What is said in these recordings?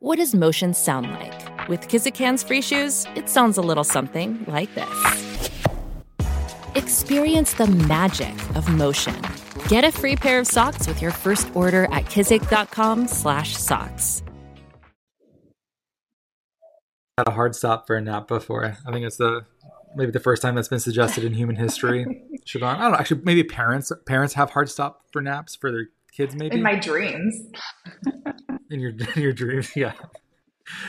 What does motion sound like? With Kizik hands-free shoes, it sounds a little something like this. Experience the magic of motion. Get a free pair of socks with your first order at kizik.com/socks. Had a hard stop for a nap before. I think it's the maybe the first time that's been suggested in human history. Siobhan, I don't know. Actually, maybe parents parents have hard stop for naps for their kids. Maybe in my dreams. in your in your dreams, yeah.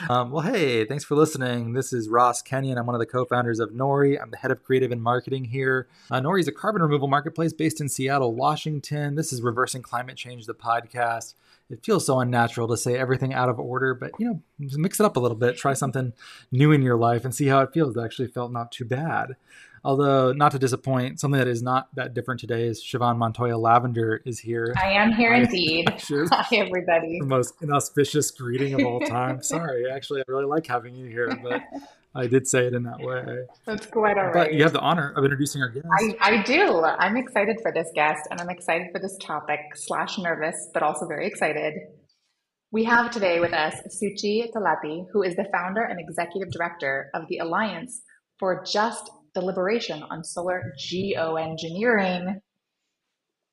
Um, well, hey, thanks for listening. This is Ross Kenyon. I'm one of the co-founders of Nori. I'm the head of creative and marketing here. Uh, Nori is a carbon removal marketplace based in Seattle, Washington. This is Reversing Climate Change, the podcast. It feels so unnatural to say everything out of order, but you know, mix it up a little bit. Try something new in your life and see how it feels. It actually felt not too bad. Although, not to disappoint, something that is not that different today is Siobhan Montoya Lavender is here. I am here indeed. Hi, everybody. The most inauspicious greeting of all time. Sorry, actually, I really like having you here, but I did say it in that way. That's quite all right. But you have the honor of introducing our guest. I, I do. I'm excited for this guest, and I'm excited for this topic, slash nervous, but also very excited. We have today with us Shuchi Talati, who is the founder and executive director of the Alliance for Just deliberation on solar geoengineering.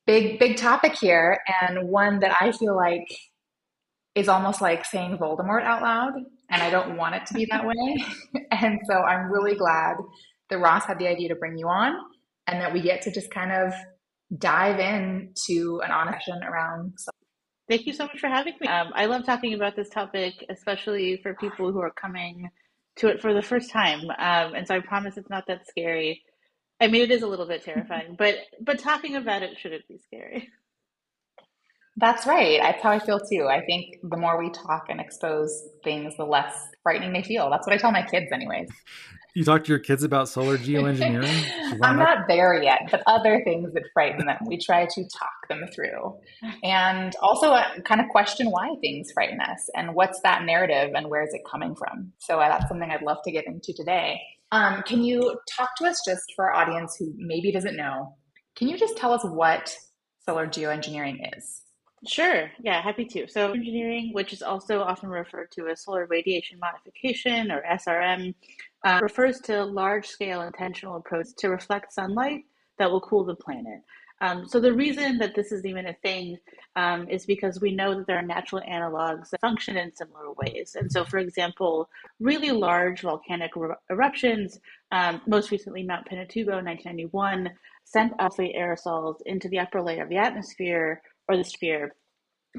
Big, big topic here, and one that I feel like is almost like saying Voldemort out loud, and I don't want it to be that way. and so I'm really glad that Ross had the idea to bring you on and that we get to just kind of dive into an honest around. Thank you so much for having me. Um, I love talking about this topic, especially for people who are coming to it for the first time. Um, and so I promise it's not that scary. I mean, it is a little bit terrifying, but but talking about it shouldn't be scary. That's right. That's how I feel too. I think the more we talk and expose things, the less frightening they feel. That's what I tell my kids, anyways. You talk to your kids about solar geoengineering? I'm not there yet, but other things that frighten them, we try to talk them through. And also uh, kind of question why things frighten us and what's that narrative and where is it coming from. So uh, that's something I'd love to get into today. Um, can you talk to us just for our audience who maybe doesn't know? Can you just tell us what solar geoengineering is? Sure. Yeah, happy to. So, engineering, which is also often referred to as solar radiation modification or SRM, uh, refers to large scale intentional approach to reflect sunlight that will cool the planet. Um, so, the reason that this is even a thing um, is because we know that there are natural analogs that function in similar ways. And so, for example, really large volcanic er- eruptions, um, most recently Mount Pinatubo in 1991, sent sulfate aerosols into the upper layer of the atmosphere or the sphere.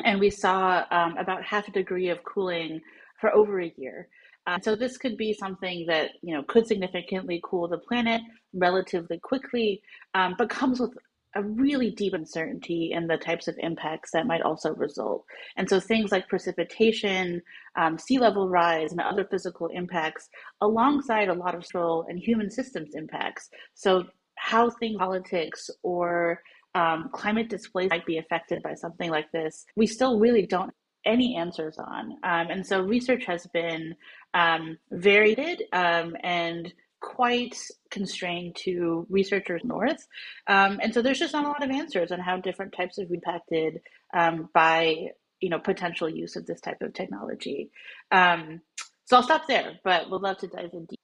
And we saw um, about half a degree of cooling for over a year. Uh, so this could be something that you know could significantly cool the planet relatively quickly, um, but comes with a really deep uncertainty in the types of impacts that might also result. And so things like precipitation, um, sea level rise, and other physical impacts, alongside a lot of social and human systems impacts. So how things politics or um, climate displays might be affected by something like this, we still really don't any answers on. Um, and so research has been um, varied um, and quite constrained to researchers north. Um, and so there's just not a lot of answers on how different types of impacted um, by you know potential use of this type of technology. Um, so I'll stop there, but we'd love to dive in deep.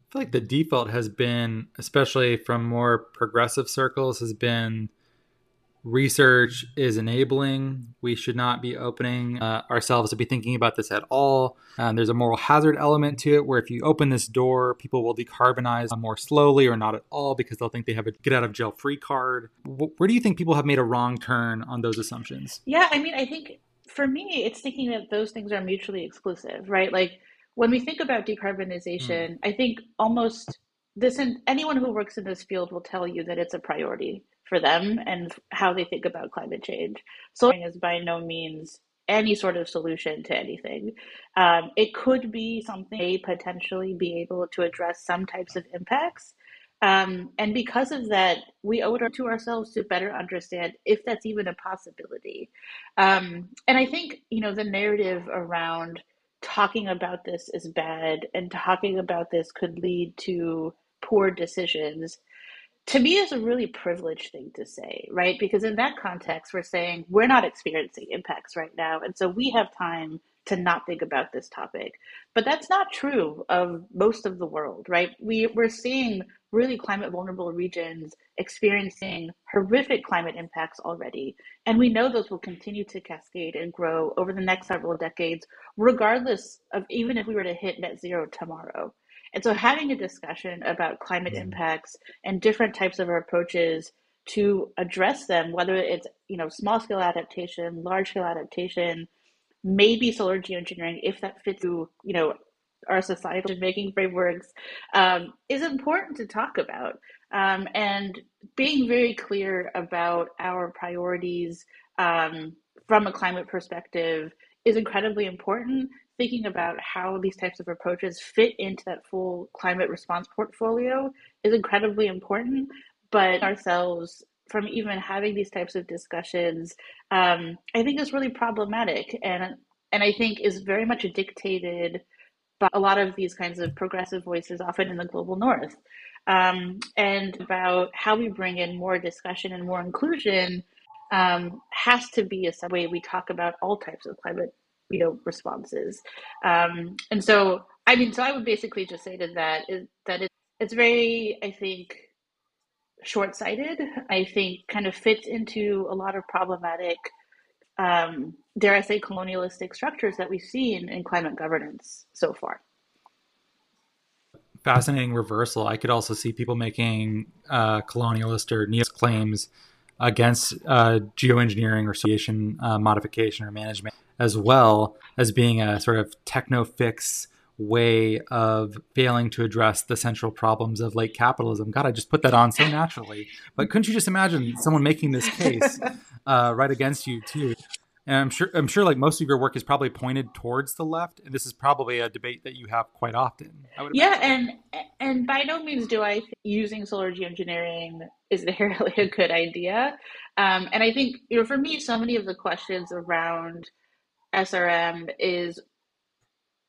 I feel like the default has been, especially from more progressive circles, has been research is enabling. We should not be opening uh, ourselves to be thinking about this at all. Um, there's a moral hazard element to it where if you open this door, people will decarbonize more slowly or not at all because they'll think they have a get out of jail free card. Where do you think people have made a wrong turn on those assumptions? Yeah, I mean, I think for me, it's thinking that those things are mutually exclusive, right? Like when we think about decarbonization, mm. I think almost this and anyone who works in this field will tell you that it's a priority for them and how they think about climate change. Solar is by no means any sort of solution to anything. Um, it could be something may potentially be able to address some types of impacts. Um, and because of that, we owe it to ourselves to better understand if that's even a possibility. Um, and I think, you know, the narrative around talking about this is bad and talking about this could lead to poor decisions to me is a really privileged thing to say, right? Because in that context, we're saying we're not experiencing impacts right now. And so we have time to not think about this topic. But that's not true of most of the world, right? We, we're seeing really climate vulnerable regions experiencing horrific climate impacts already. And we know those will continue to cascade and grow over the next several decades, regardless of even if we were to hit net zero tomorrow. And so having a discussion about climate impacts and different types of approaches to address them, whether it's you know small scale adaptation, large scale adaptation, maybe solar geoengineering, if that fits through you know our societal making frameworks, um, is important to talk about. Um, and being very clear about our priorities um, from a climate perspective is incredibly important. Thinking about how these types of approaches fit into that full climate response portfolio is incredibly important but ourselves from even having these types of discussions, um, I think is really problematic, and and I think is very much dictated by a lot of these kinds of progressive voices, often in the global north, um, and about how we bring in more discussion and more inclusion um, has to be a way we talk about all types of climate, you know, responses, um, and so I mean, so I would basically just say to that is that it, it's very, I think short sighted, I think kind of fits into a lot of problematic, um, dare I say, colonialistic structures that we've seen in climate governance so far. Fascinating reversal. I could also see people making uh, colonialist or neo claims against uh, geoengineering or radiation uh, modification or management, as well as being a sort of techno fix way of failing to address the central problems of late capitalism. God, I just put that on so naturally. But couldn't you just imagine someone making this case uh, right against you too? And I'm sure I'm sure like most of your work is probably pointed towards the left, and this is probably a debate that you have quite often. yeah, and and by no means do I think using solar geoengineering is inherently a good idea. Um, and I think you know for me, so many of the questions around SRM is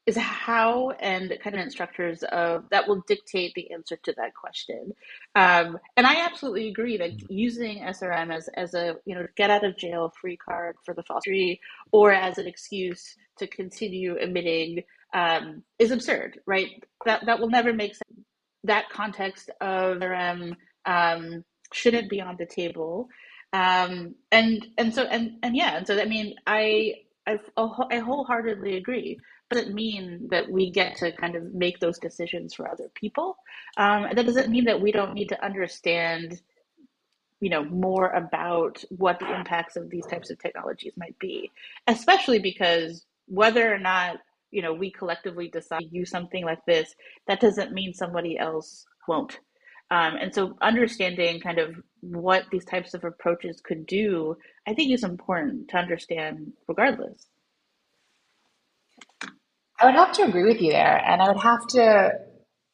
is how and kind of structures of that will dictate the answer to that question. Um, and I absolutely agree that mm-hmm. using SRM as, as a you know get out of jail free card for the fossil or as an excuse to continue emitting um, is absurd, right? That that will never make sense. That context of SRM um, shouldn't be on the table. Um, and and so and and yeah, and so I mean I I, I wholeheartedly agree doesn't mean that we get to kind of make those decisions for other people. Um, that doesn't mean that we don't need to understand, you know, more about what the impacts of these types of technologies might be, especially because whether or not you know we collectively decide to use something like this, that doesn't mean somebody else won't. Um, and so understanding kind of what these types of approaches could do, I think is important to understand regardless. I would have to agree with you there. And I would have to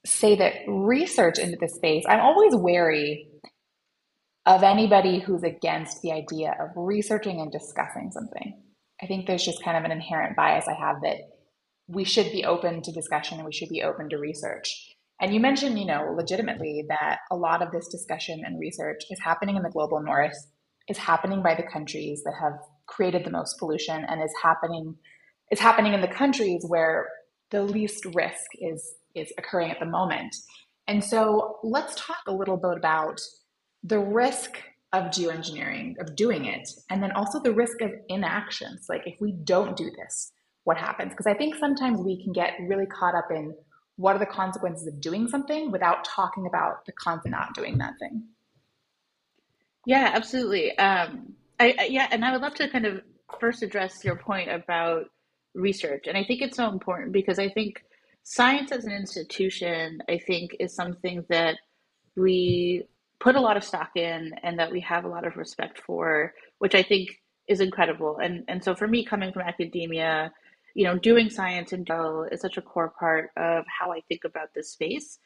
say that research into the space, I'm always wary of anybody who's against the idea of researching and discussing something. I think there's just kind of an inherent bias I have that we should be open to discussion and we should be open to research. And you mentioned, you know, legitimately that a lot of this discussion and research is happening in the global north, is happening by the countries that have created the most pollution and is happening is happening in the countries where the least risk is is occurring at the moment. And so let's talk a little bit about the risk of geoengineering, of doing it, and then also the risk of inactions. Like if we don't do this, what happens? Because I think sometimes we can get really caught up in what are the consequences of doing something without talking about the consequence of not doing that thing. Yeah, absolutely. Um, I, I, yeah, and I would love to kind of first address your point about research. And I think it's so important because I think science as an institution, I think, is something that we put a lot of stock in and that we have a lot of respect for, which I think is incredible. And and so for me, coming from academia, you know, doing science in general is such a core part of how I think about this space.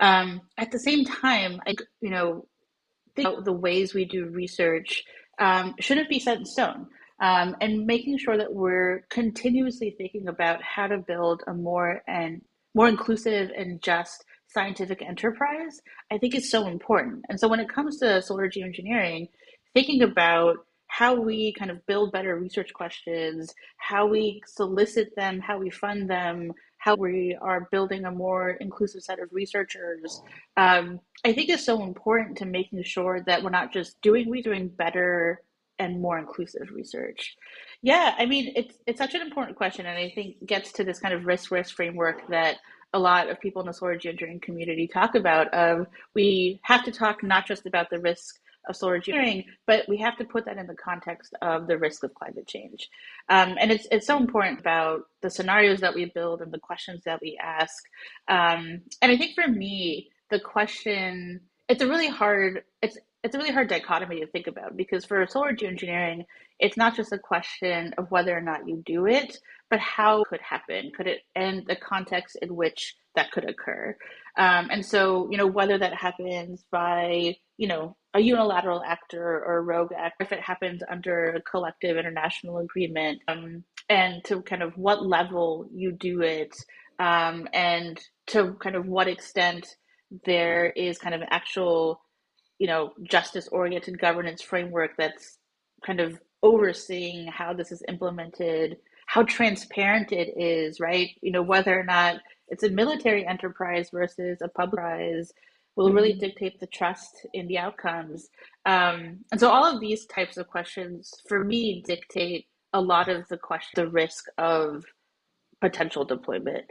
Um, at the same time, I you know, think about the ways we do research um, shouldn't be set in stone um, and making sure that we're continuously thinking about how to build a more and more inclusive and just scientific enterprise, I think is so important. And so when it comes to solar geoengineering, thinking about how we kind of build better research questions, how we solicit them, how we fund them, how we are building a more inclusive set of researchers, um, I think is so important to making sure that we're not just doing, we're doing better and more inclusive research. Yeah, I mean, it's it's such an important question, and I think gets to this kind of risk risk framework that a lot of people in the solar geoengineering community talk about. Of we have to talk not just about the risk of solar engineering, but we have to put that in the context of the risk of climate change. Um, and it's it's so important about the scenarios that we build and the questions that we ask. Um, and I think for me, the question it's a really hard it's it's a really hard dichotomy to think about because for solar geoengineering, it's not just a question of whether or not you do it, but how it could happen, could it, and the context in which that could occur. Um, and so, you know, whether that happens by, you know, a unilateral actor or a rogue act, if it happens under a collective international agreement, um, and to kind of what level you do it, um, and to kind of what extent there is kind of actual, you know, justice oriented governance framework that's kind of overseeing how this is implemented, how transparent it is, right? You know, whether or not it's a military enterprise versus a public enterprise will really mm-hmm. dictate the trust in the outcomes. Um, and so all of these types of questions for me dictate a lot of the question, the risk of potential deployment.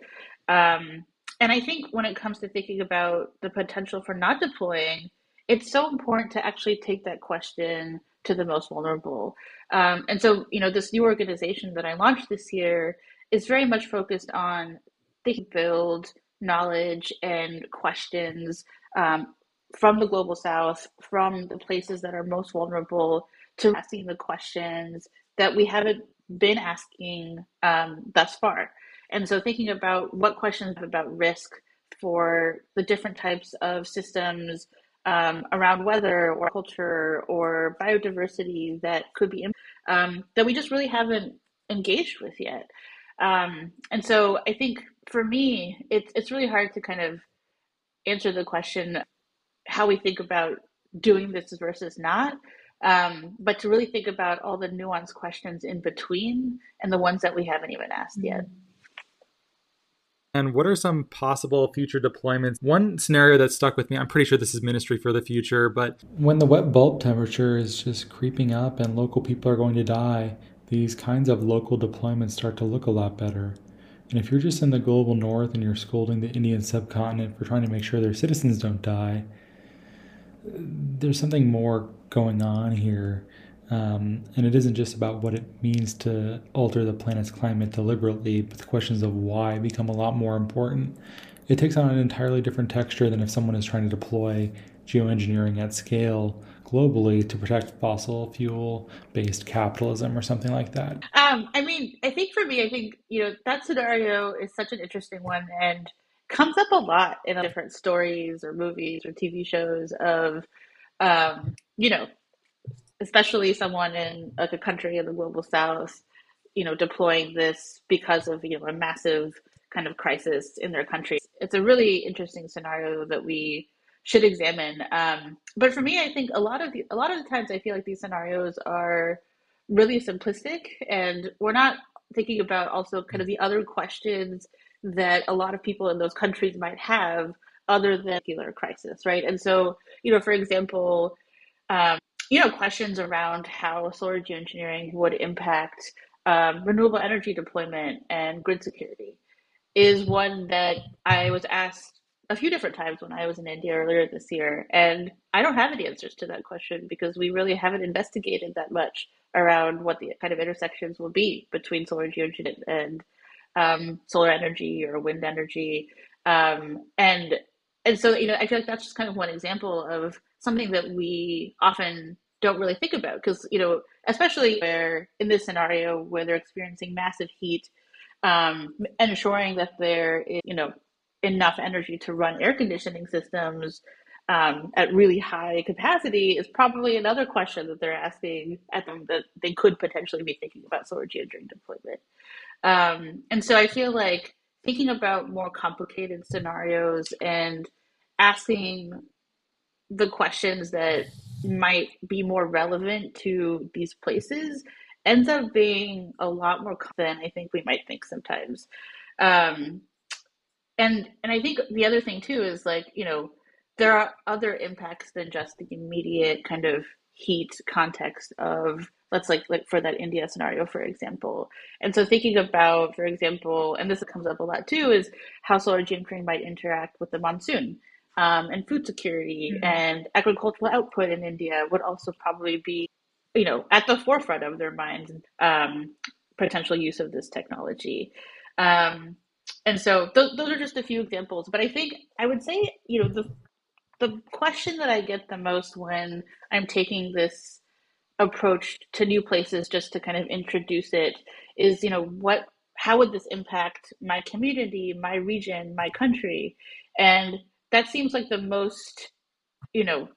Um, and I think when it comes to thinking about the potential for not deploying, it's so important to actually take that question to the most vulnerable. Um, and so, you know, this new organization that I launched this year is very much focused on they build knowledge and questions um, from the global south, from the places that are most vulnerable, to asking the questions that we haven't been asking um, thus far. And so, thinking about what questions about risk for the different types of systems um, around weather or culture or biodiversity that could be um, that we just really haven't engaged with yet. Um, and so I think for me, it's it's really hard to kind of answer the question how we think about doing this versus not. Um, but to really think about all the nuanced questions in between and the ones that we haven't even asked yet. And what are some possible future deployments? One scenario that stuck with me, I'm pretty sure this is ministry for the future, but when the wet bulb temperature is just creeping up and local people are going to die, these kinds of local deployments start to look a lot better. And if you're just in the global north and you're scolding the Indian subcontinent for trying to make sure their citizens don't die, there's something more going on here. Um, and it isn't just about what it means to alter the planet's climate deliberately, but the questions of why become a lot more important. It takes on an entirely different texture than if someone is trying to deploy geoengineering at scale globally to protect fossil fuel based capitalism or something like that? Um, I mean, I think for me, I think, you know, that scenario is such an interesting one and comes up a lot in different stories or movies or TV shows of, um, you know, especially someone in like a country in the global south, you know, deploying this because of, you know, a massive kind of crisis in their country. It's a really interesting scenario that we should examine. Um, but for me, I think a lot of the, a lot of the times I feel like these scenarios are really simplistic, and we're not thinking about also kind of the other questions that a lot of people in those countries might have other than particular crisis, right? And so, you know, for example, um, you know, questions around how solar geoengineering would impact um, renewable energy deployment and grid security is one that I was asked a few different times when I was in India earlier this year. And I don't have any answers to that question because we really haven't investigated that much around what the kind of intersections will be between solar geoengineering and um, solar energy or wind energy. Um, and and so you know, I feel like that's just kind of one example of something that we often don't really think about because you know, especially where in this scenario where they're experiencing massive heat, um, ensuring that there is you know enough energy to run air conditioning systems um, at really high capacity is probably another question that they're asking at them that they could potentially be thinking about solar geoengineering deployment. Um, and so I feel like thinking about more complicated scenarios and asking the questions that might be more relevant to these places ends up being a lot more than I think we might think sometimes. Um, and and I think the other thing too is like you know there are other impacts than just the immediate kind of heat context of let's like like for that India scenario for example. And so thinking about for example, and this comes up a lot too, is how solar geoengineering might interact with the monsoon. Um, and food security mm-hmm. and agricultural output in India would also probably be, you know, at the forefront of their minds. Um, potential use of this technology. Um, and so th- those are just a few examples. But I think I would say, you know, the the question that I get the most when I'm taking this approach to new places just to kind of introduce it is, you know, what how would this impact my community, my region, my country? And that seems like the most, you know,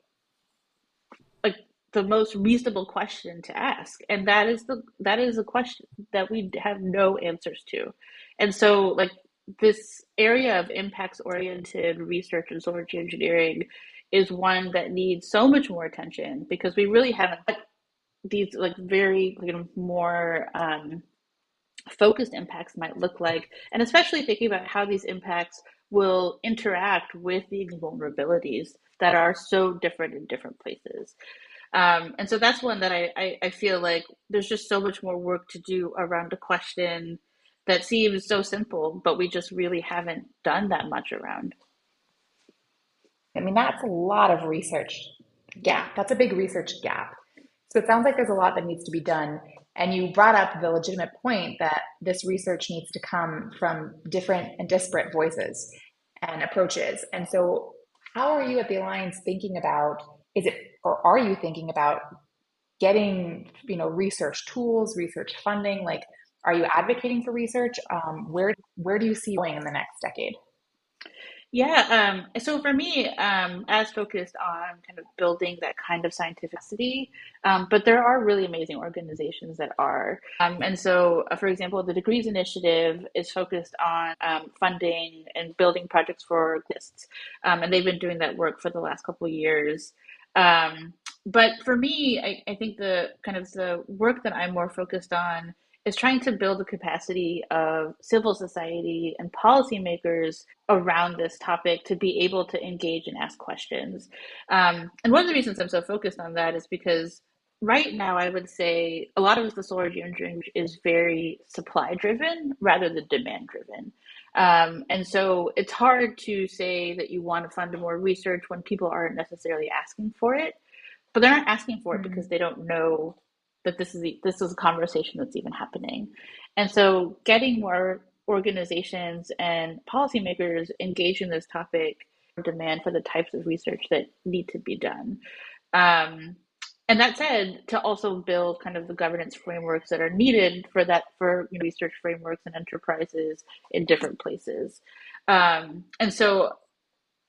like the most reasonable question to ask. And that is the that is a question that we have no answers to. And so like this area of impacts oriented research and solar geoengineering is one that needs so much more attention because we really haven't these like very you know, more um, focused impacts might look like and especially thinking about how these impacts will interact with these vulnerabilities that are so different in different places um, and so that's one that I, I, I feel like there's just so much more work to do around a question that seems so simple, but we just really haven't done that much around. I mean, that's a lot of research gap. That's a big research gap. So it sounds like there's a lot that needs to be done. And you brought up the legitimate point that this research needs to come from different and disparate voices and approaches. And so, how are you at the Alliance thinking about is it, or are you thinking about getting, you know, research tools, research funding? Like, are you advocating for research? Um, where where do you see going in the next decade? Yeah, um, so for me, um, as focused on kind of building that kind of scientificity, um, but there are really amazing organizations that are. Um, and so, uh, for example, the Degrees Initiative is focused on um, funding and building projects for artists, um, and they've been doing that work for the last couple years. but for me, I, I think the kind of the work that I'm more focused on is trying to build the capacity of civil society and policymakers around this topic to be able to engage and ask questions. Um, and one of the reasons I'm so focused on that is because right now I would say a lot of the solar geoengineering is very supply driven rather than demand driven. Um, and so it's hard to say that you want to fund more research when people aren't necessarily asking for it, but they're not asking for it mm-hmm. because they don't know that this is this is a conversation that's even happening. And so getting more organizations and policymakers engaged in this topic demand for the types of research that need to be done. Um, and that said, to also build kind of the governance frameworks that are needed for that for research frameworks and enterprises in different places. Um, and so,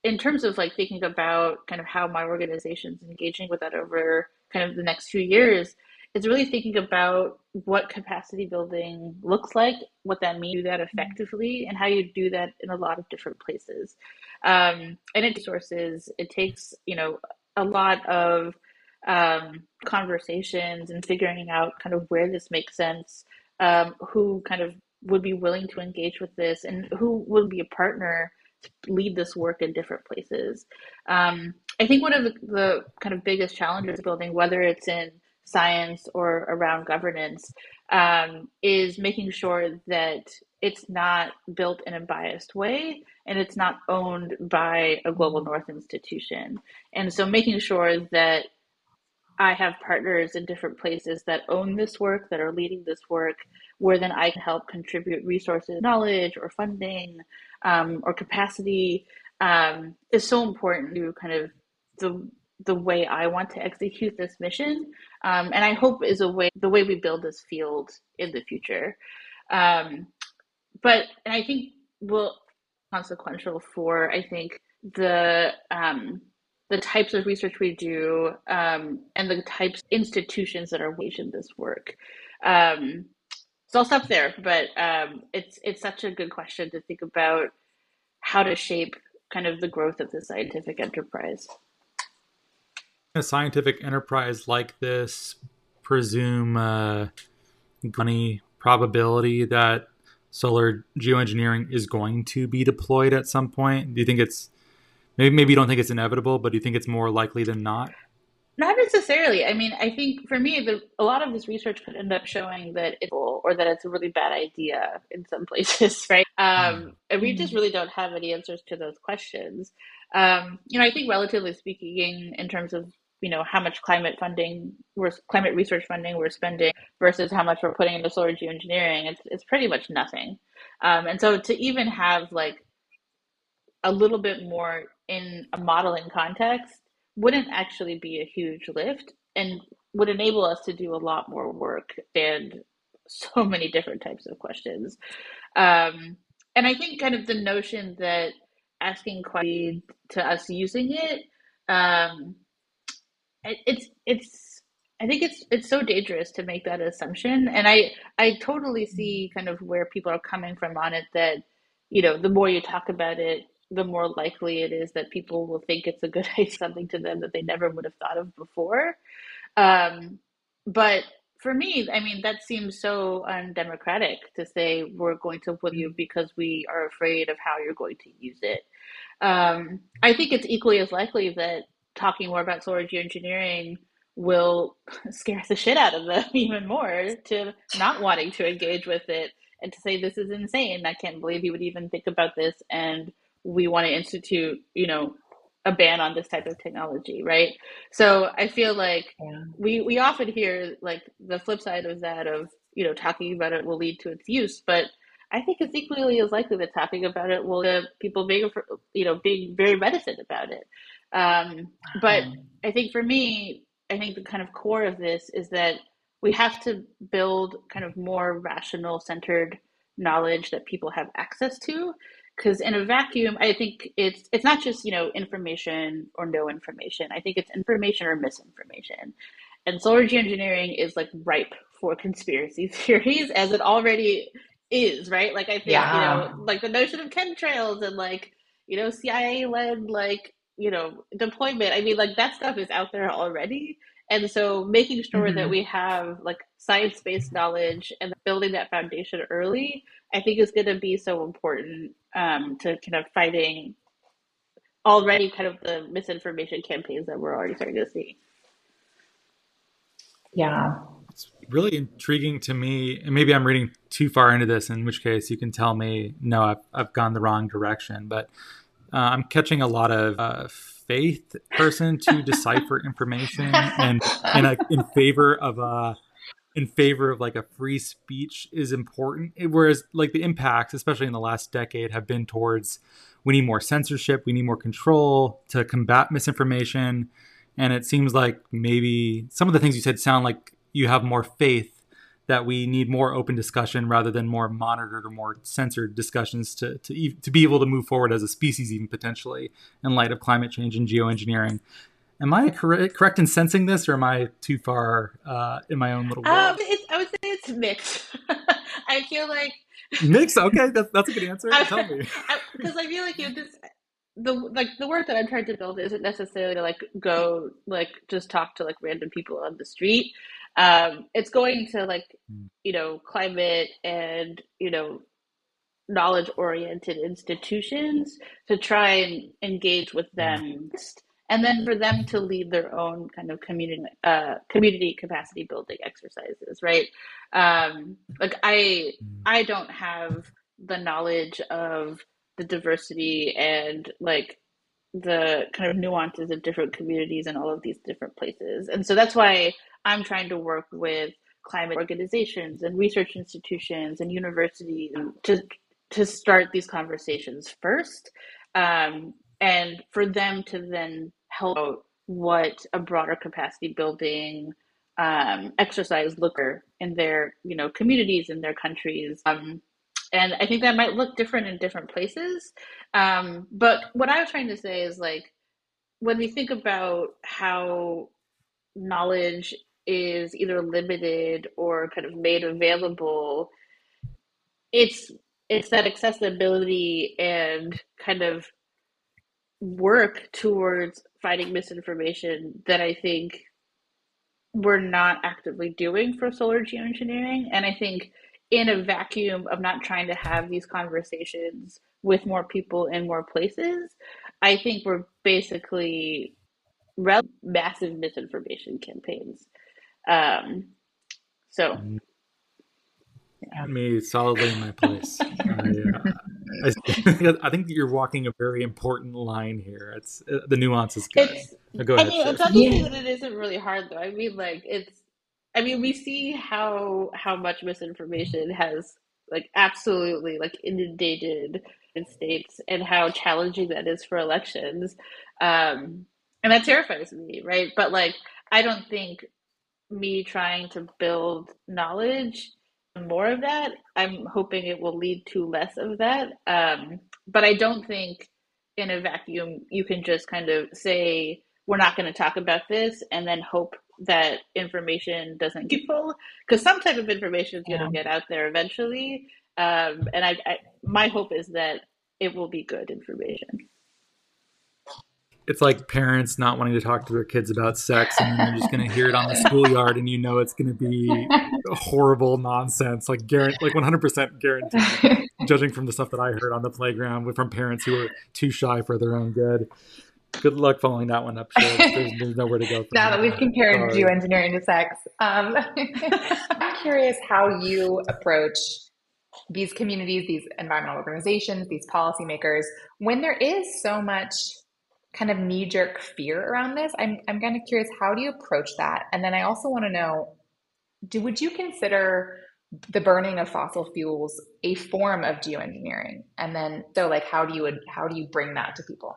in terms of like thinking about kind of how my organization is engaging with that over kind of the next few years, it's really thinking about what capacity building looks like, what that means, do that mm-hmm. effectively, and how you do that in a lot of different places. Um, and it sources, it takes, you know, a lot of um, conversations and figuring out kind of where this makes sense, um, who kind of would be willing to engage with this, and who would be a partner to lead this work in different places. Um, I think one of the, the kind of biggest challenges building, whether it's in science or around governance um, is making sure that it's not built in a biased way and it's not owned by a global north institution. And so making sure that i have partners in different places that own this work that are leading this work where then i can help contribute resources knowledge or funding um, or capacity um, is so important to kind of the the way I want to execute this mission, um, and I hope is a way the way we build this field in the future. Um, but and I think will consequential for I think the um, the types of research we do um, and the types institutions that are waging this work. Um, so I'll stop there, but um, it's it's such a good question to think about how to shape kind of the growth of the scientific enterprise. A scientific enterprise like this presume uh, money probability that solar geoengineering is going to be deployed at some point? Do you think it's maybe maybe you don't think it's inevitable, but do you think it's more likely than not? Not necessarily. I mean, I think for me, the, a lot of this research could end up showing that it's or that it's a really bad idea in some places, right? Um, and we just really don't have any answers to those questions. Um, you know, I think relatively speaking, in terms of you know how much climate funding we're climate research funding we're spending versus how much we're putting into solar geoengineering, it's it's pretty much nothing. Um, and so to even have like a little bit more in a modeling context wouldn't actually be a huge lift and would enable us to do a lot more work and so many different types of questions. Um, and I think kind of the notion that asking questions to us using it, um, it, it's it's I think it's it's so dangerous to make that assumption. And I I totally see kind of where people are coming from on it that you know the more you talk about it the more likely it is that people will think it's a good idea, something to them that they never would have thought of before. Um, but for me, I mean, that seems so undemocratic to say we're going to put you because we are afraid of how you're going to use it. Um, I think it's equally as likely that talking more about solar geoengineering will scare the shit out of them even more to not wanting to engage with it and to say this is insane. I can't believe you would even think about this and we want to institute, you know, a ban on this type of technology, right? So I feel like yeah. we we often hear like the flip side of that of you know talking about it will lead to its use, but I think it's equally as likely that talking about it will uh, people being you know being very reticent about it. Um, but. I think for me, I think the kind of core of this is that we have to build kind of more rational centered knowledge that people have access to because in a vacuum i think it's it's not just you know information or no information. I think it's information or misinformation. And solar geoengineering is like ripe for conspiracy theories as it already is right? Like i think yeah. you know like the notion of chemtrails and like you know cia led like you know deployment. I mean like that stuff is out there already. And so making sure mm-hmm. that we have like science-based knowledge and building that foundation early i think is going to be so important um, to kind of fighting already kind of the misinformation campaigns that we're already starting to see. Yeah. It's really intriguing to me, and maybe I'm reading too far into this, in which case you can tell me, no, I've, I've gone the wrong direction. But uh, I'm catching a lot of uh, faith person to decipher information and, and a, in favor of a uh, in favor of like a free speech is important. Whereas like the impacts especially in the last decade have been towards we need more censorship we need more control to combat misinformation. And it seems like maybe some of the things you said sound like you have more faith that we need more open discussion rather than more monitored or more censored discussions to, to, to be able to move forward as a species even potentially in light of climate change and geoengineering Am I correct, correct in sensing this, or am I too far uh, in my own little world? Um, I would say it's mixed. I feel like mixed. Okay, that's that's a good answer. Tell me, because I, I, feel like you this the like the work that I'm trying to build isn't necessarily to like go like just talk to like random people on the street. Um, it's going to like hmm. you know climate and you know knowledge oriented institutions to try and engage with them and then for them to lead their own kind of community uh, community capacity building exercises right? Um, like i i don't have the knowledge of the diversity and like the kind of nuances of different communities in all of these different places. And so that's why i'm trying to work with climate organizations and research institutions and universities to to start these conversations first um, and for them to then help what a broader capacity building um, exercise looker in their you know communities in their countries. Um, and i think that might look different in different places. Um, but what i was trying to say is like when we think about how knowledge is either limited or kind of made available it's it's that accessibility and kind of work towards fighting misinformation that I think we're not actively doing for solar geoengineering. And I think in a vacuum of not trying to have these conversations with more people in more places, I think we're basically massive misinformation campaigns. Um, so, yeah. me solidly in my place. I, uh, I, I, think you're walking a very important line here. It's uh, the nuance is good. It's, Go ahead. I mean, it's obviously yeah. that it isn't really hard though. I mean, like it's. I mean, we see how how much misinformation has like absolutely like inundated in states and how challenging that is for elections. Um, and that terrifies me, right? But like, I don't think me trying to build knowledge more of that. I'm hoping it will lead to less of that. Um, but I don't think in a vacuum you can just kind of say we're not going to talk about this and then hope that information doesn't get full because some type of information is going to get out there eventually. Um, and I, I, my hope is that it will be good information it's like parents not wanting to talk to their kids about sex and then you're just going to hear it on the schoolyard and you know it's going to be horrible nonsense. Like guarantee like 100% guaranteed. Judging from the stuff that i heard on the playground from parents who are too shy for their own good. Good luck following that one up there's, there's nowhere to go now that we've compared geoengineering to sex um, i'm curious how you approach these communities these environmental organizations these policymakers when there is so much kind of knee jerk fear around this. I'm, I'm kind of curious, how do you approach that? And then I also want to know, do, would you consider the burning of fossil fuels a form of geoengineering? And then, so like, how do you, how do you bring that to people?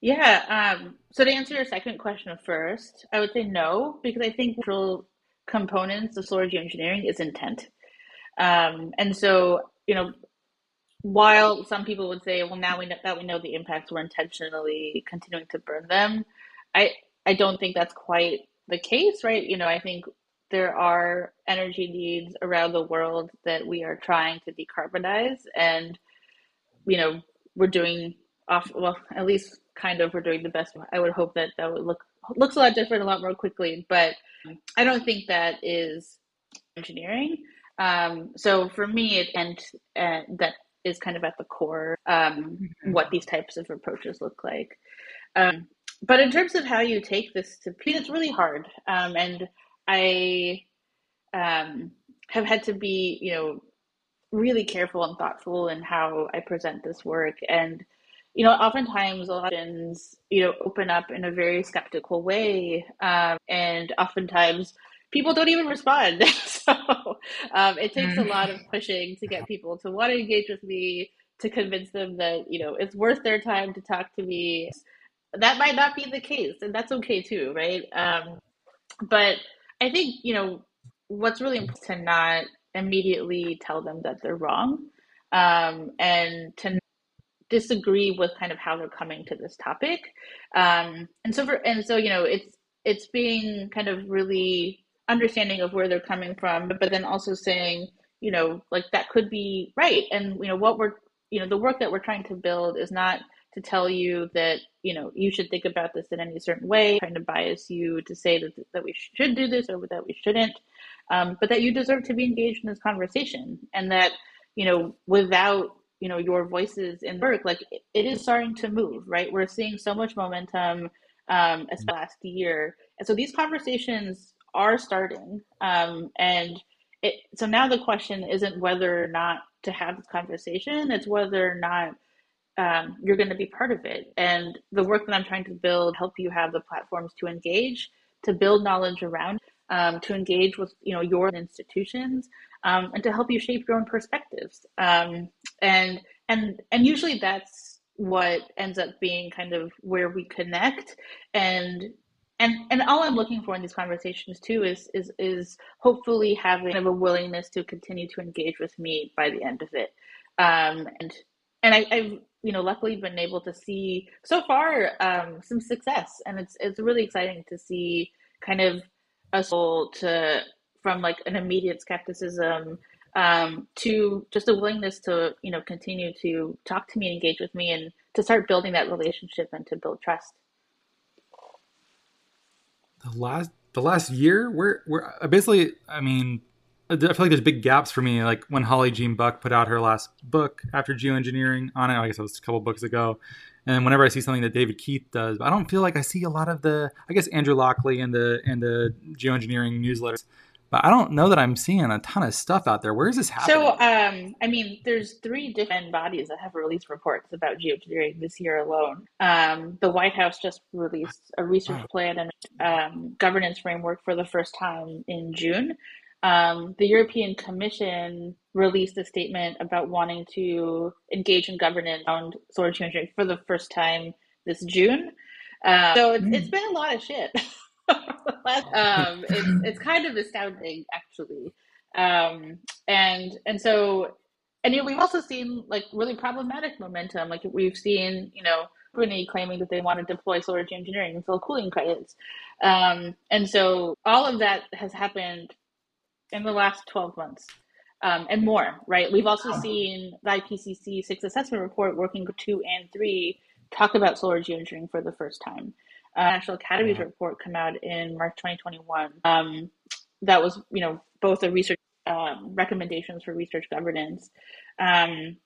Yeah. Um, so to answer your second question first, I would say no, because I think real components of solar geoengineering is intent. Um, and so, you know, while some people would say, well, now we know that we know the impacts, we're intentionally continuing to burn them. I I don't think that's quite the case, right? You know, I think there are energy needs around the world that we are trying to decarbonize, and you know, we're doing off well, at least kind of we're doing the best. I would hope that that would look looks a lot different, a lot more quickly, but I don't think that is engineering. Um, so for me, it and uh, that is kind of at the core um, mm-hmm. what these types of approaches look like. Um, but in terms of how you take this to it's really hard. Um, and I um, have had to be, you know, really careful and thoughtful in how I present this work. And, you know, oftentimes elections, you know, open up in a very skeptical way. Um, and oftentimes people don't even respond. so um, it takes a lot of mm. pushing to get people to want to engage with me, to convince them that you know it's worth their time to talk to me. That might not be the case, and that's okay too, right? Um, but I think you know what's really important to not immediately tell them that they're wrong, um, and to disagree with kind of how they're coming to this topic. Um, and so for and so you know it's it's being kind of really understanding of where they're coming from, but, but then also saying, you know, like that could be right. And, you know, what we're, you know, the work that we're trying to build is not to tell you that, you know, you should think about this in any certain way, trying to bias you to say that, that we should do this or that we shouldn't, um, but that you deserve to be engaged in this conversation. And that, you know, without you know your voices in work like it is starting to move right we're seeing so much momentum um as last year and so these conversations are starting. Um, and it, so now the question isn't whether or not to have this conversation, it's whether or not um, you're going to be part of it. And the work that I'm trying to build help you have the platforms to engage, to build knowledge around, um, to engage with you know your institutions, um, and to help you shape your own perspectives. Um, and and and usually that's what ends up being kind of where we connect and and and all I'm looking for in these conversations too is is is hopefully having of a willingness to continue to engage with me by the end of it, um, and and I, have you know luckily been able to see so far um, some success, and it's it's really exciting to see kind of a soul to from like an immediate skepticism um, to just a willingness to you know continue to talk to me and engage with me and to start building that relationship and to build trust the last the last year we're we're uh, basically i mean i feel like there's big gaps for me like when holly jean buck put out her last book after geoengineering on it. I guess it was a couple books ago. And whenever i see something that david keith does i don't feel like i see a lot of the i guess andrew lockley and the and the geoengineering newsletters but I don't know that I'm seeing a ton of stuff out there. Where is this happening? So, um, I mean, there's three different bodies that have released reports about geoengineering this year alone. Um, the White House just released a research plan and um, governance framework for the first time in June. Um, the European Commission released a statement about wanting to engage in governance on solar geoengineering for the first time this June. Uh, so it's, mm. it's been a lot of shit. um, it's, it's kind of astounding, actually. Um, and and so, and you know, we've also seen like really problematic momentum. Like we've seen, you know, Brunei claiming that they want to deploy solar geoengineering and sell cooling credits. Um, and so all of that has happened in the last 12 months. Um, and more, right? We've also seen the IPCC six assessment report working two and three talk about solar geoengineering for the first time uh, National Academy's uh-huh. report come out in March 2021. Um, that was, you know, both a research um, recommendations for research governance. Um,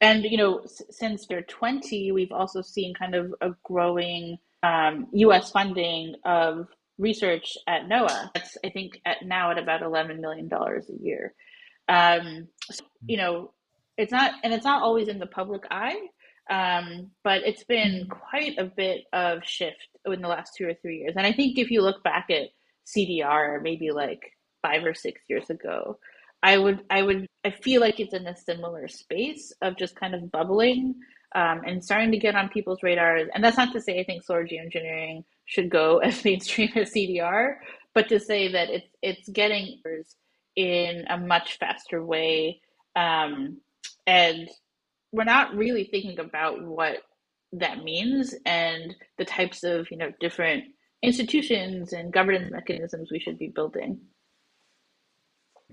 and, you know, s- since year 20, we've also seen kind of a growing US um, funding of research at NOAA. That's, I think, at now at about $11 million a year. Um, so, you know, it's not, and it's not always in the public eye. Um, but it's been quite a bit of shift in the last two or three years. And I think if you look back at CDR, maybe like five or six years ago, I would, I would, I feel like it's in a similar space of just kind of bubbling um, and starting to get on people's radars. And that's not to say I think solar geoengineering should go as mainstream as CDR, but to say that it's it's getting in a much faster way. Um, and we're not really thinking about what that means and the types of you know different institutions and governance mechanisms we should be building.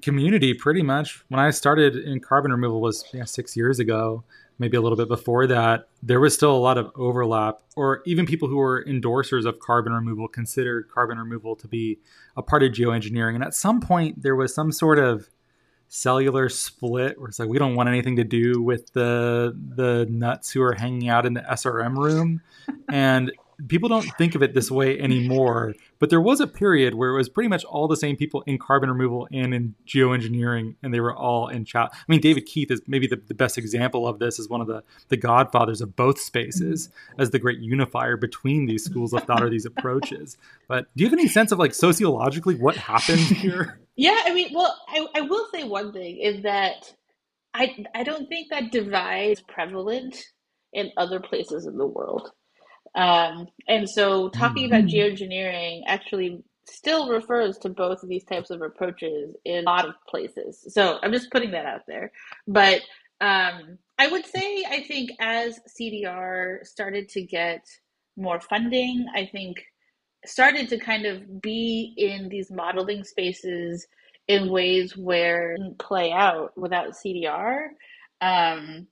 Community pretty much. When i started in carbon removal was yeah, six years ago maybe a little bit before that there was still a lot of overlap or even people who were endorsers of carbon removal considered carbon removal to be a part of geoengineering. And at some point there was some sort of cellular split where it's like we don't want anything to do with the the nuts who are hanging out in the SRM room. And people don't think of it this way anymore but there was a period where it was pretty much all the same people in carbon removal and in geoengineering and they were all in chat i mean david keith is maybe the, the best example of this as one of the the godfathers of both spaces mm-hmm. as the great unifier between these schools of thought or these approaches. But do you have any sense of like sociologically what happened here? Yeah, I mean, well, I, I will say one thing is that I I don't think that divide is prevalent in other places in the world. Um, and so talking about mm-hmm. geoengineering actually still refers to both of these types of approaches in a lot of places. So I'm just putting that out there. But um, I would say, I think as CDR started to get more funding, I think started to kind of be in these modeling spaces in ways where play out without CDR, um,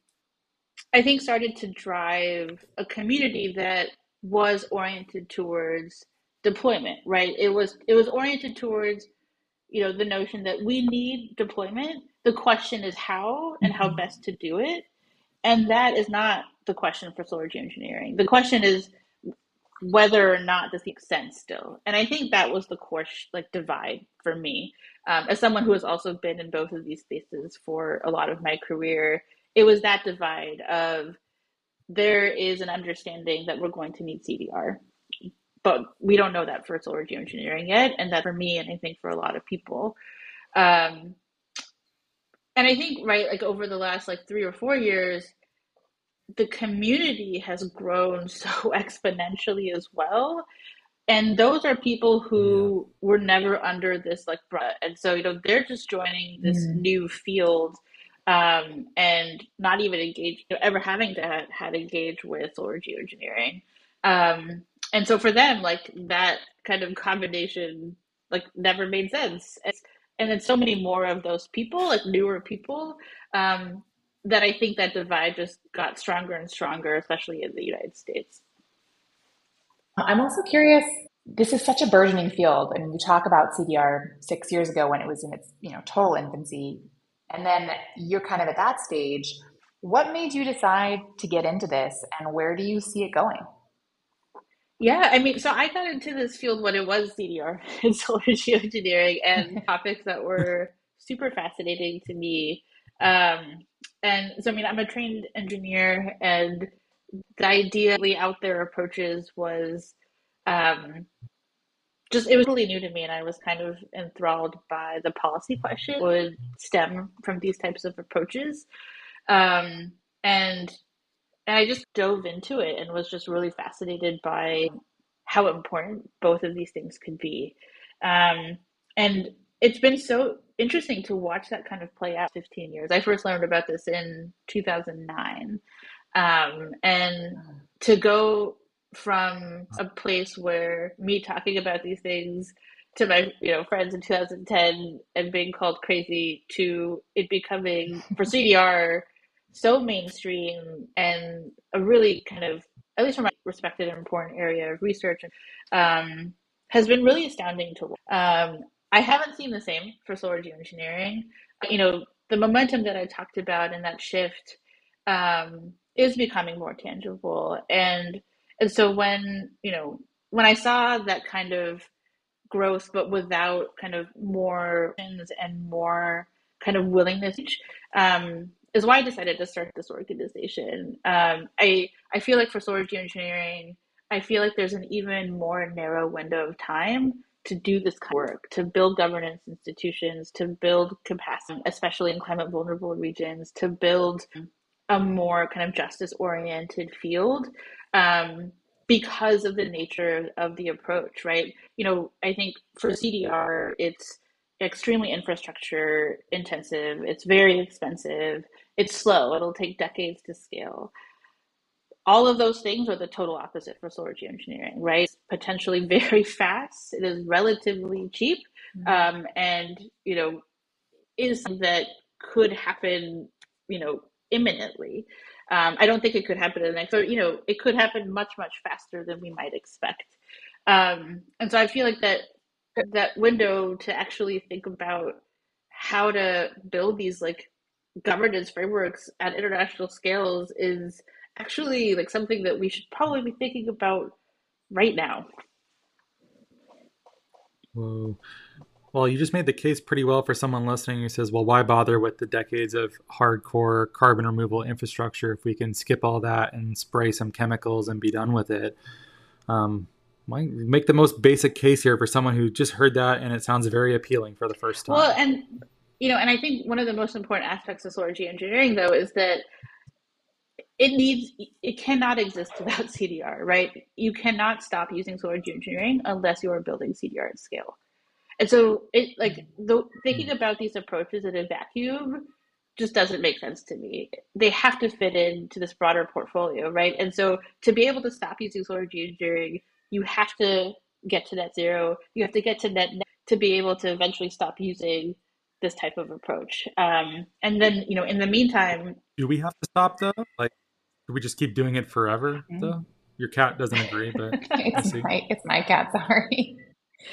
I think started to drive a community that was oriented towards deployment, right? It was it was oriented towards, you know, the notion that we need deployment. The question is how and how mm-hmm. best to do it. And that is not the question for solar geoengineering. The question is whether or not this makes sense still. And I think that was the core like divide for me. Um, as someone who has also been in both of these spaces for a lot of my career, it was that divide of there is an understanding that we're going to need CDR, but we don't know that for solar geoengineering yet, and that for me and I think for a lot of people. Um, and I think right, like over the last like three or four years, the community has grown so exponentially as well and those are people who yeah. were never under this like and so you know they're just joining this mm. new field um, and not even engaged you know, ever having to have, had engaged with solar geoengineering um, and so for them like that kind of combination like never made sense and then so many more of those people, like newer people, um, that I think that divide just got stronger and stronger, especially in the United States. I'm also curious. This is such a burgeoning field. I mean, you talk about CDR six years ago when it was in its you know total infancy, and then you're kind of at that stage. What made you decide to get into this, and where do you see it going? Yeah, I mean, so I got into this field when it was CDR in solar geoengineering and topics that were super fascinating to me. Um, and so, I mean, I'm a trained engineer, and the ideally out there approaches was um, just, it was really new to me, and I was kind of enthralled by the policy question would stem from these types of approaches. Um, and and I just dove into it and was just really fascinated by how important both of these things could be. Um, and it's been so interesting to watch that kind of play out 15 years. I first learned about this in 2009. Um, and to go from a place where me talking about these things to my you know friends in 2010 and being called crazy to it becoming for CDR so mainstream and a really kind of, at least from my respected and important area of research, um, has been really astounding to. Um, I haven't seen the same for solar geoengineering. You know, the momentum that I talked about and that shift um, is becoming more tangible, and and so when you know when I saw that kind of growth, but without kind of more and more kind of willingness, um, is why I decided to start this organization. Um, I I feel like for solar geoengineering, I feel like there's an even more narrow window of time to do this kind of work, to build governance institutions, to build capacity, especially in climate vulnerable regions, to build a more kind of justice oriented field. Um, because of the nature of the approach, right? You know, I think for CDR, it's extremely infrastructure intensive. It's very expensive. It's slow. It'll take decades to scale. All of those things are the total opposite for solar geoengineering, right? It's potentially very fast. It is relatively cheap, mm-hmm. um, and you know, is that could happen, you know, imminently. Um, I don't think it could happen in the next, or you know, it could happen much much faster than we might expect. Um, and so I feel like that that window to actually think about how to build these like governance frameworks at international scales is actually like something that we should probably be thinking about right now. Whoa. Well, you just made the case pretty well for someone listening who says, well, why bother with the decades of hardcore carbon removal infrastructure if we can skip all that and spray some chemicals and be done with it? Um, make the most basic case here for someone who just heard that and it sounds very appealing for the first time. Well, and you know, and I think one of the most important aspects of solar geoengineering though is that it needs it cannot exist without CDR, right? You cannot stop using solar geoengineering unless you are building CDR at scale. And so it like the, thinking about these approaches in a vacuum just doesn't make sense to me. They have to fit into this broader portfolio, right? And so to be able to stop using solar geoengineering you have to get to net zero. You have to get to net, to be able to eventually stop using this type of approach. Um, and then, you know, in the meantime, do we have to stop though? Like, do we just keep doing it forever mm-hmm. though? Your cat doesn't agree, but it's my it's my cat. Sorry.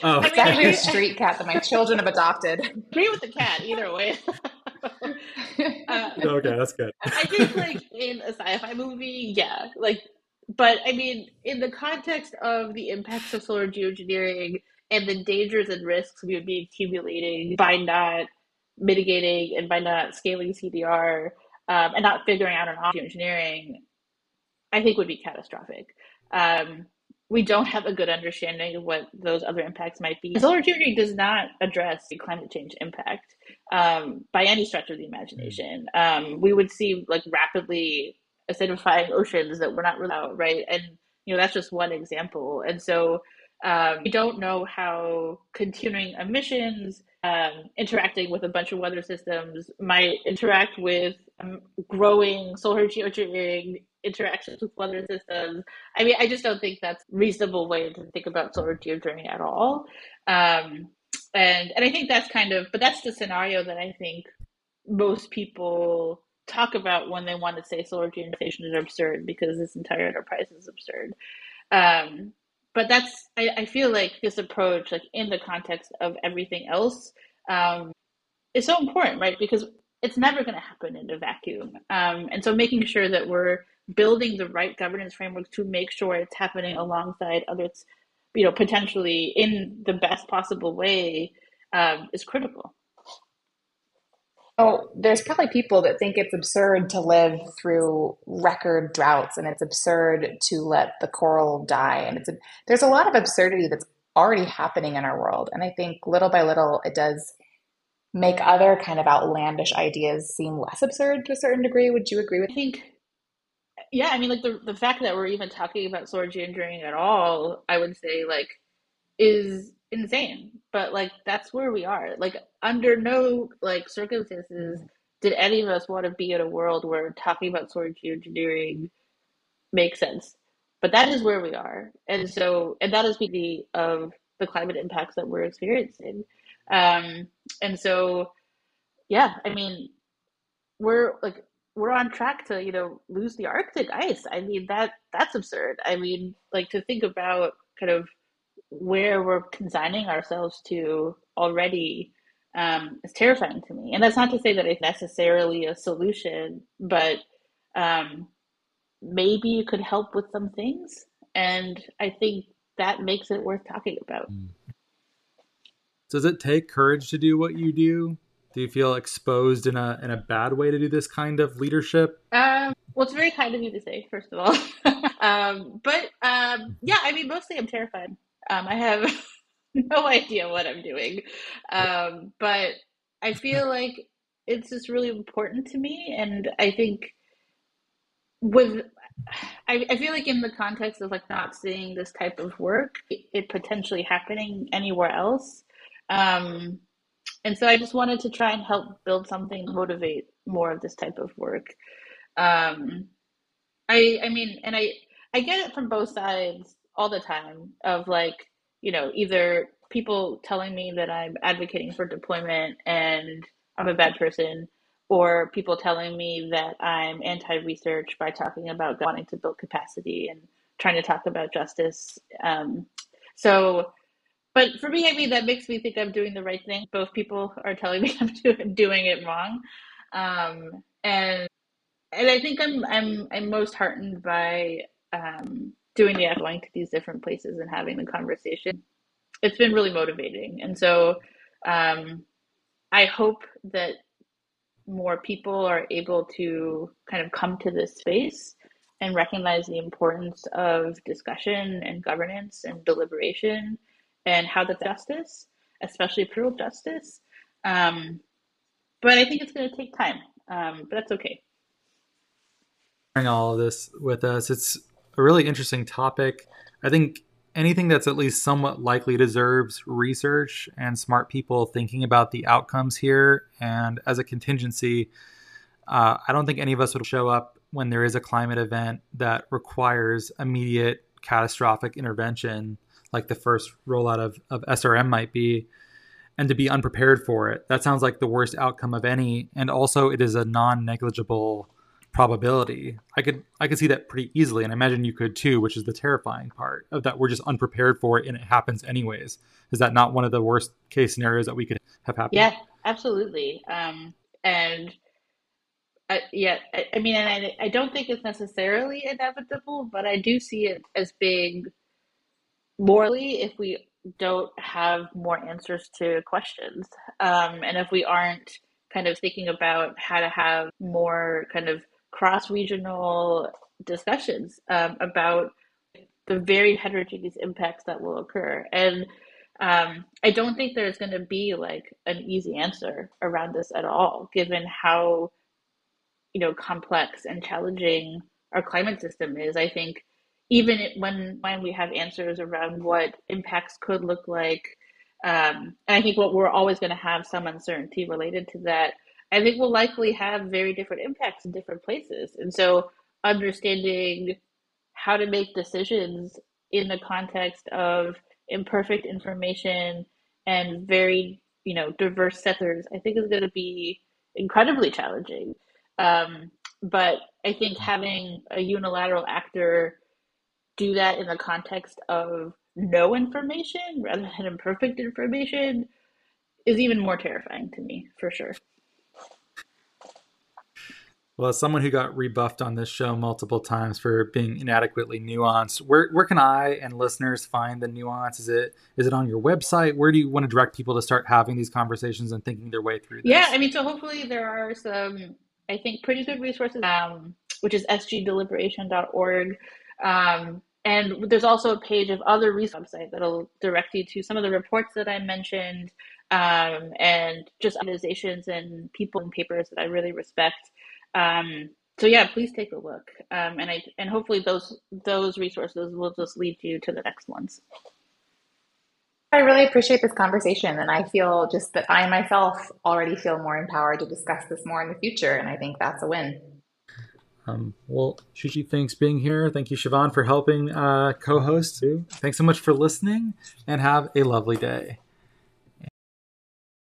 Oh, it's actually a street cat that my children have adopted. Me with the cat either way. uh, okay, that's good. I think, like in a sci-fi movie, yeah, like but I mean, in the context of the impacts of solar geoengineering and the dangers and risks we would be accumulating by not mitigating and by not scaling CDR um, and not figuring out an geoengineering, I think would be catastrophic. Um, we don't have a good understanding of what those other impacts might be. Solar geoengineering does not address the climate change impact um, by any stretch of the imagination. Um, we would see like rapidly acidifying oceans that we're not really out, right? And you know that's just one example. And so um, we don't know how continuing emissions um, interacting with a bunch of weather systems might interact with um, growing solar geoengineering interactions with weather systems. I mean, I just don't think that's a reasonable way to think about solar geoengineering at all. Um, and and I think that's kind of, but that's the scenario that I think most people talk about when they want to say solar geoengineering is absurd because this entire enterprise is absurd. Um, but that's I, I feel like this approach, like in the context of everything else, um, is so important, right? Because it's never going to happen in a vacuum, um, and so making sure that we're building the right governance frameworks to make sure it's happening alongside others, you know, potentially in the best possible way um, is critical. Oh, there's probably people that think it's absurd to live through record droughts and it's absurd to let the coral die. And it's a, there's a lot of absurdity that's already happening in our world. And I think little by little, it does make other kind of outlandish ideas seem less absurd to a certain degree. Would you agree with? I think, yeah. I mean, like the the fact that we're even talking about solar geoengineering at all, I would say, like, is insane. But like that's where we are. Like under no like circumstances did any of us want to be in a world where talking about solar geoengineering makes sense. But that is where we are. And so and that is the of the climate impacts that we're experiencing. Um and so yeah, I mean we're like we're on track to, you know, lose the Arctic ice. I mean that that's absurd. I mean, like to think about kind of where we're consigning ourselves to already um, is terrifying to me. And that's not to say that it's necessarily a solution, but um, maybe you could help with some things. And I think that makes it worth talking about. Mm. Does it take courage to do what you do? Do you feel exposed in a in a bad way to do this kind of leadership? Um, well, it's very kind of you to say, first of all. um, but um, yeah, I mean, mostly I'm terrified. Um, I have no idea what I'm doing, um, but I feel like it's just really important to me, and I think with I, I feel like in the context of like not seeing this type of work, it, it potentially happening anywhere else. Um, and so I just wanted to try and help build something motivate more of this type of work. Um, I I mean, and I I get it from both sides all the time of like, you know, either people telling me that I'm advocating for deployment and I'm a bad person, or people telling me that I'm anti research by talking about wanting to build capacity and trying to talk about justice. Um, so, but for me, I mean, that makes me think I'm doing the right thing. Both people are telling me I'm do- doing it wrong. Um, and and I think I'm I'm I'm most heartened by um, doing the going to these different places and having the conversation it's been really motivating and so um, i hope that more people are able to kind of come to this space and recognize the importance of discussion and governance and deliberation and how the justice especially procedural justice um, but i think it's going to take time um, but that's okay all of this with us it's a really interesting topic. I think anything that's at least somewhat likely deserves research and smart people thinking about the outcomes here. And as a contingency, uh, I don't think any of us would show up when there is a climate event that requires immediate catastrophic intervention, like the first rollout of, of SRM might be, and to be unprepared for it. That sounds like the worst outcome of any. And also, it is a non negligible probability. I could I could see that pretty easily, and I imagine you could too, which is the terrifying part of that we're just unprepared for it and it happens anyways. Is that not one of the worst case scenarios that we could have happened? Yeah, absolutely. Um, and uh, yeah, I, I, mean, and I, I don't think it's necessarily inevitable, but I do see it as being morally if we don't have more answers to questions, um, and if we aren't kind of thinking about how to have more kind of cross regional discussions um, about the very heterogeneous impacts that will occur. And um, I don't think there's going to be like an easy answer around this at all, given how you know complex and challenging our climate system is. I think even when when we have answers around what impacts could look like, um, and I think what we're always going to have some uncertainty related to that. I think we'll likely have very different impacts in different places. And so understanding how to make decisions in the context of imperfect information and very you know diverse sectors, I think is going to be incredibly challenging. Um, but I think having a unilateral actor do that in the context of no information rather than imperfect information is even more terrifying to me, for sure. Well, as someone who got rebuffed on this show multiple times for being inadequately nuanced, where where can I and listeners find the nuance? Is it is it on your website? Where do you want to direct people to start having these conversations and thinking their way through this? Yeah, I mean, so hopefully there are some, I think, pretty good resources, um, which is sgdeliberation.org. Um, and there's also a page of other resources website that'll direct you to some of the reports that I mentioned um, and just organizations and people and papers that I really respect. Um, so yeah, please take a look, um, and I and hopefully those those resources will just lead you to the next ones. I really appreciate this conversation, and I feel just that I myself already feel more empowered to discuss this more in the future, and I think that's a win. Um, well, Shuchi, thanks being here. Thank you, Siobhan, for helping uh, co-host. Thanks so much for listening, and have a lovely day.